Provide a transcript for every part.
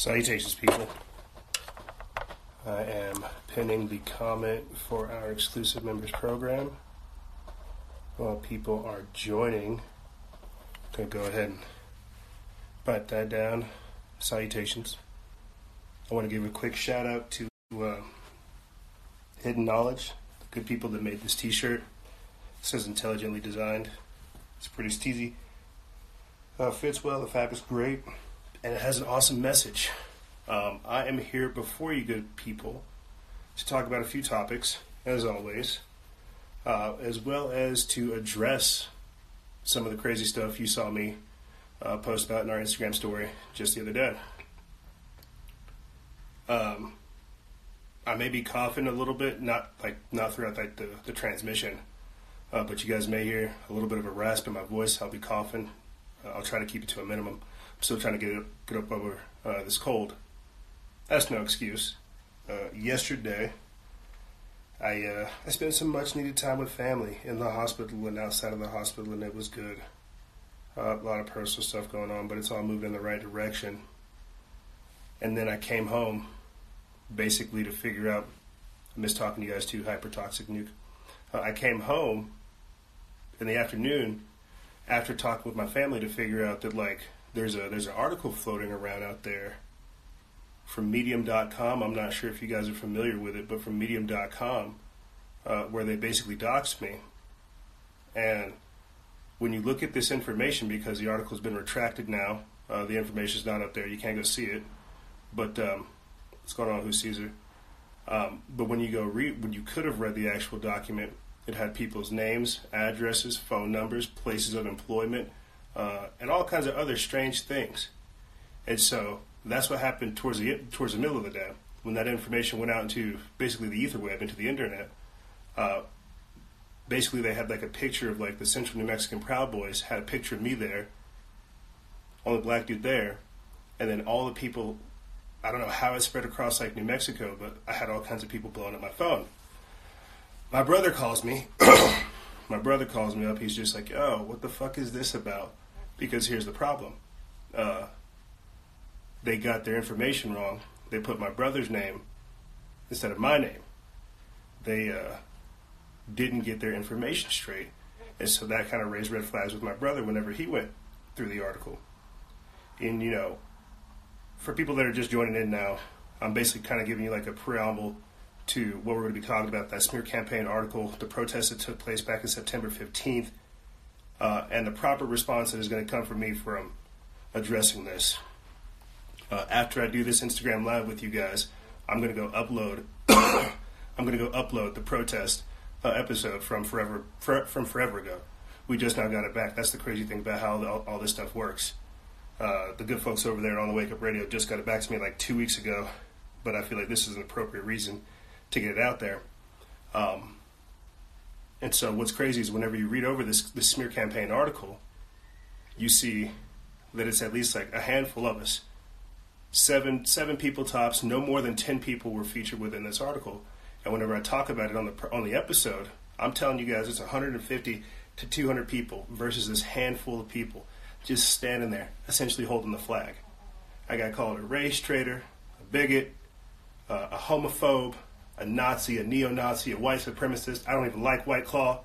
Salutations, people. I am pinning the comment for our exclusive members program. While people are joining, I'm going to go ahead and write that down. Salutations. I want to give a quick shout out to uh, Hidden Knowledge, the good people that made this t shirt. It says intelligently designed. It's pretty steezy. Uh, fits well, the fabric is great, and it has an awesome message. Um, I am here before you, good people, to talk about a few topics, as always, uh, as well as to address some of the crazy stuff you saw me uh, post about in our Instagram story just the other day. Um, I may be coughing a little bit, not like not throughout like the, the transmission, uh, but you guys may hear a little bit of a rasp in my voice. I'll be coughing. I'll try to keep it to a minimum. Still trying to get up, get up over uh, this cold. That's no excuse. Uh, yesterday, I uh, I spent some much needed time with family in the hospital and outside of the hospital, and it was good. Uh, a lot of personal stuff going on, but it's all moving in the right direction. And then I came home, basically to figure out. I miss talking to you guys too. Hypertoxic nuke. Uh, I came home in the afternoon after talking with my family to figure out that like there's a there's an article floating around out there from medium.com i'm not sure if you guys are familiar with it but from medium.com uh, where they basically doxed me. And when you look at this information because the article's been retracted now uh, the information's not up there. You can't go see it. But um, what's going on who caesar? Um, but when you go read when you could have read the actual document it had people's names, addresses, phone numbers, places of employment, uh, and all kinds of other strange things. And so that's what happened towards the towards the middle of the day when that information went out into basically the ether web, into the internet. Uh, basically, they had like a picture of like the Central New Mexican Proud Boys had a picture of me there, only black dude there, and then all the people. I don't know how it spread across like New Mexico, but I had all kinds of people blowing up my phone my brother calls me. my brother calls me up. He's just like, "Oh, what the fuck is this about?" Because here's the problem. Uh, they got their information wrong. They put my brother's name instead of my name. They uh, didn't get their information straight, and so that kind of raised red flags with my brother whenever he went through the article. And you know, for people that are just joining in now, I'm basically kind of giving you like a preamble to what we're going to be talking about that smear campaign article, the protest that took place back in September 15th, uh, and the proper response that is going to come from me from addressing this. Uh, after I do this Instagram live with you guys, I'm going to go upload. I'm going to go upload the protest uh, episode from forever for, from forever ago. We just now got it back. That's the crazy thing about how all, all this stuff works. Uh, the good folks over there on the Wake Up Radio just got it back to me like two weeks ago, but I feel like this is an appropriate reason to get it out there. Um, and so what's crazy is whenever you read over this, this smear campaign article, you see that it's at least like a handful of us. Seven seven people tops, no more than ten people were featured within this article. And whenever I talk about it on the on the episode, I'm telling you guys it's 150 to 200 people versus this handful of people just standing there, essentially holding the flag. I got called a race traitor, a bigot, uh, a homophobe, a Nazi, a neo-Nazi, a white supremacist. I don't even like White Claw.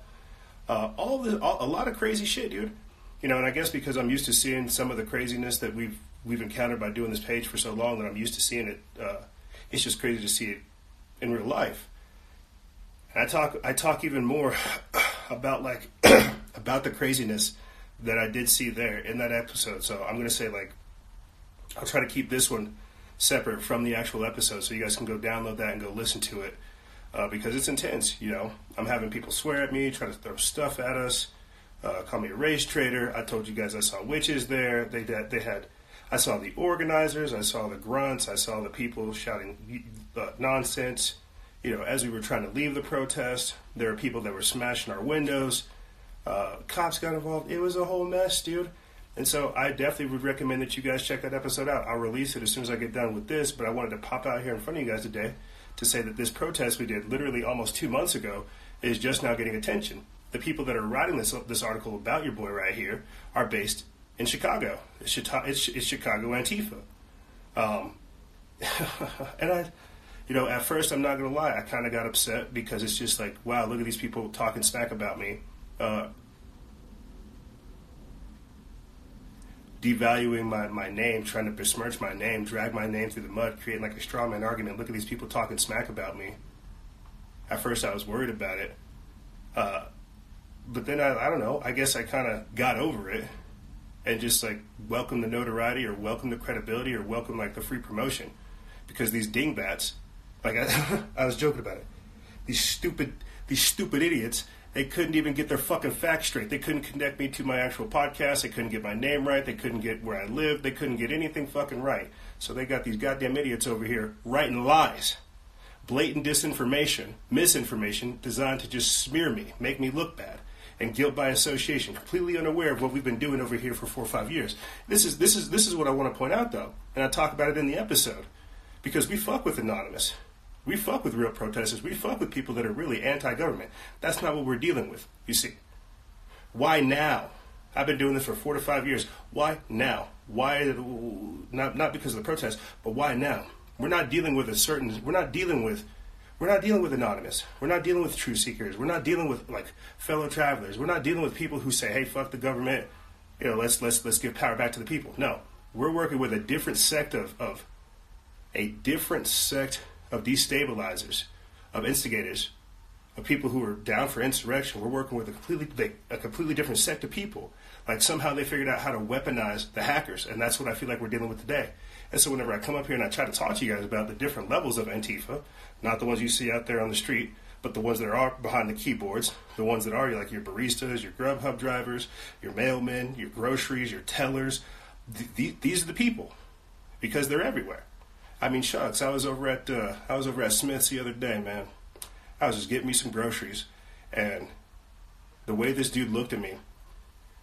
Uh, all the all, a lot of crazy shit, dude. You know, and I guess because I'm used to seeing some of the craziness that we've we've encountered by doing this page for so long that I'm used to seeing it. Uh, it's just crazy to see it in real life. And I talk I talk even more about like about the craziness that I did see there in that episode. So I'm gonna say like I'll try to keep this one separate from the actual episode, so you guys can go download that and go listen to it uh, because it's intense. You know, I'm having people swear at me, try to throw stuff at us, uh, call me a race traitor. I told you guys I saw witches there. They had, they had. I saw the organizers. I saw the grunts. I saw the people shouting uh, nonsense. You know, as we were trying to leave the protest, there were people that were smashing our windows. Uh, cops got involved. It was a whole mess, dude. And so I definitely would recommend that you guys check that episode out. I'll release it as soon as I get done with this, but I wanted to pop out here in front of you guys today to say that this protest we did literally almost two months ago is just now getting attention. The people that are writing this this article about your boy right here are based in Chicago. It's, it's, it's Chicago Antifa. Um, and I, you know, at first I'm not gonna lie, I kind of got upset because it's just like, wow, look at these people talking smack about me, uh, devaluing my, my name, trying to besmirch my name, drag my name through the mud, creating like a straw man argument. Look at these people talking smack about me. At first, I was worried about it, uh, but then I, I don't know. I guess I kind of got over it and just like welcome the notoriety or welcome the credibility or welcome like the free promotion because these dingbats, like I, I was joking about it, these stupid these stupid idiots, they couldn't even get their fucking facts straight. They couldn't connect me to my actual podcast. They couldn't get my name right. They couldn't get where I live. They couldn't get anything fucking right. So they got these goddamn idiots over here writing lies, blatant disinformation, misinformation designed to just smear me, make me look bad and guilt by association, completely unaware of what we've been doing over here for four or five years. This is this is this is what I want to point out though, and I talk about it in the episode because we fuck with anonymous. We fuck with real protesters. We fuck with people that are really anti-government. That's not what we're dealing with. You see, why now? I've been doing this for four to five years. Why now? Why not not because of the protest, but why now? We're not dealing with a certain. We're not dealing with. We're not dealing with anonymous. We're not dealing with true seekers. We're not dealing with like fellow travelers. We're not dealing with people who say, "Hey, fuck the government." You know, let's let's let's give power back to the people. No, we're working with a different sect of of a different sect of destabilizers, of instigators, of people who are down for insurrection. We're working with a completely a completely different sect of people. Like somehow they figured out how to weaponize the hackers, and that's what I feel like we're dealing with today. And so whenever I come up here and I try to talk to you guys about the different levels of Antifa, not the ones you see out there on the street, but the ones that are behind the keyboards, the ones that are like your baristas, your Grubhub drivers, your mailmen, your groceries, your tellers. Th- th- these are the people because they're everywhere. I mean, shucks. I was over at uh, I was over at Smith's the other day, man. I was just getting me some groceries, and the way this dude looked at me,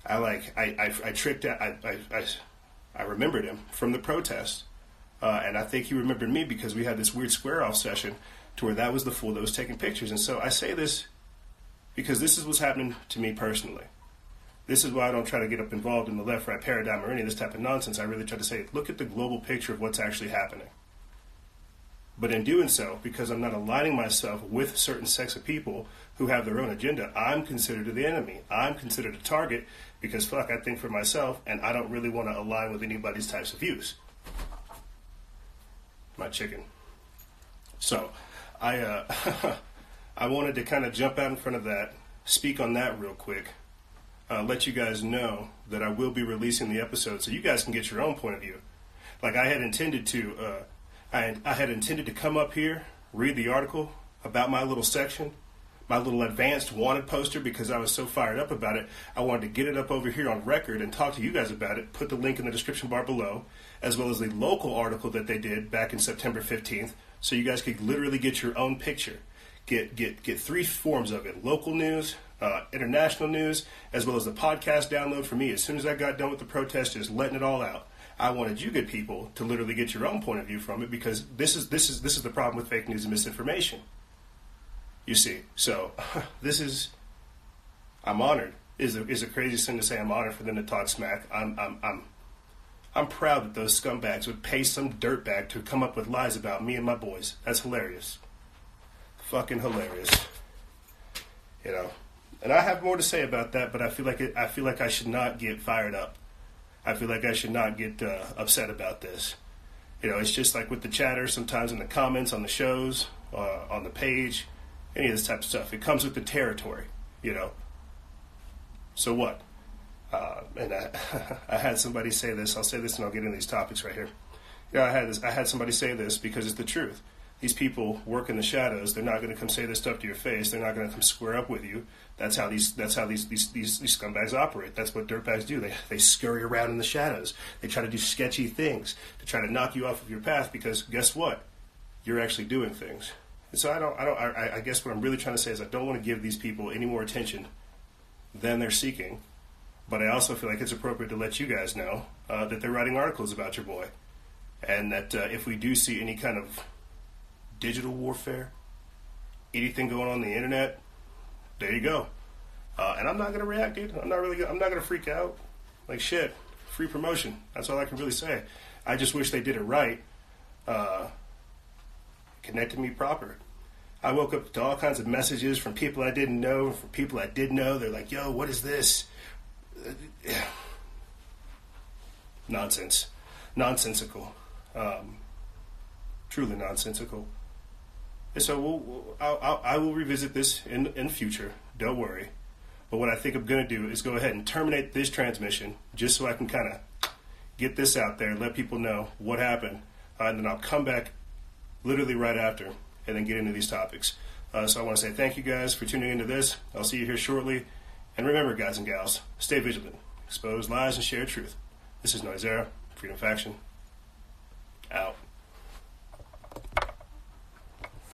I like I I, I tricked out. I, I I I remembered him from the protest, uh, and I think he remembered me because we had this weird square off session to where that was the fool that was taking pictures. And so I say this because this is what's happening to me personally. This is why I don't try to get up involved in the left right paradigm or any of this type of nonsense. I really try to say, look at the global picture of what's actually happening. But in doing so, because I'm not aligning myself with certain sects of people who have their own agenda, I'm considered the enemy. I'm considered a target because, fuck, I think for myself and I don't really want to align with anybody's types of views. My chicken. So, I, uh, I wanted to kind of jump out in front of that, speak on that real quick, uh, let you guys know that I will be releasing the episode so you guys can get your own point of view. Like I had intended to. Uh, I, I had intended to come up here, read the article about my little section, my little advanced wanted poster because I was so fired up about it. I wanted to get it up over here on record and talk to you guys about it. Put the link in the description bar below, as well as the local article that they did back in September 15th, so you guys could literally get your own picture. Get get get three forms of it: local news, uh, international news, as well as the podcast download for me. As soon as I got done with the protest, just letting it all out. I wanted you good people to literally get your own point of view from it because this is this is this is the problem with fake news and misinformation. You see, so this is I'm honored. Is a, is a crazy thing to say. I'm honored for them to talk smack. I'm I'm I'm I'm proud that those scumbags would pay some dirtbag to come up with lies about me and my boys. That's hilarious. Fucking hilarious. You know, and I have more to say about that, but I feel like it, I feel like I should not get fired up. I feel like I should not get uh, upset about this. You know, it's just like with the chatter sometimes in the comments on the shows, uh, on the page, any of this type of stuff. It comes with the territory, you know. So what? Uh, and I, I had somebody say this. I'll say this, and I'll get into these topics right here. Yeah, I had this. I had somebody say this because it's the truth these people work in the shadows. They're not going to come say this stuff to your face. They're not going to come square up with you. That's how these that's how these these, these, these scumbags operate. That's what dirtbags do. They they scurry around in the shadows. They try to do sketchy things to try to knock you off of your path because guess what? You're actually doing things. And so I don't I don't I, I guess what I'm really trying to say is I don't want to give these people any more attention than they're seeking. But I also feel like it's appropriate to let you guys know uh, that they're writing articles about your boy, and that uh, if we do see any kind of digital warfare, anything going on, the internet, there you go. Uh, and I'm not gonna react, dude. I'm not really. Gonna, I'm not gonna freak out. Like shit, free promotion. That's all I can really say. I just wish they did it right. uh, connected me proper. I woke up to all kinds of messages from people I didn't know, from people I did know. They're like, "Yo, what is this?" Nonsense, nonsensical, um, truly nonsensical. And so we'll, I'll, I'll, I will revisit this in in future. Don't worry. But what I think I'm going to do is go ahead and terminate this transmission, just so I can kind of get this out there, let people know what happened, uh, and then I'll come back literally right after and then get into these topics. Uh, so I want to say thank you guys for tuning into this. I'll see you here shortly. And remember, guys and gals, stay vigilant, expose lies, and share truth. This is Noisera, Freedom Faction, out.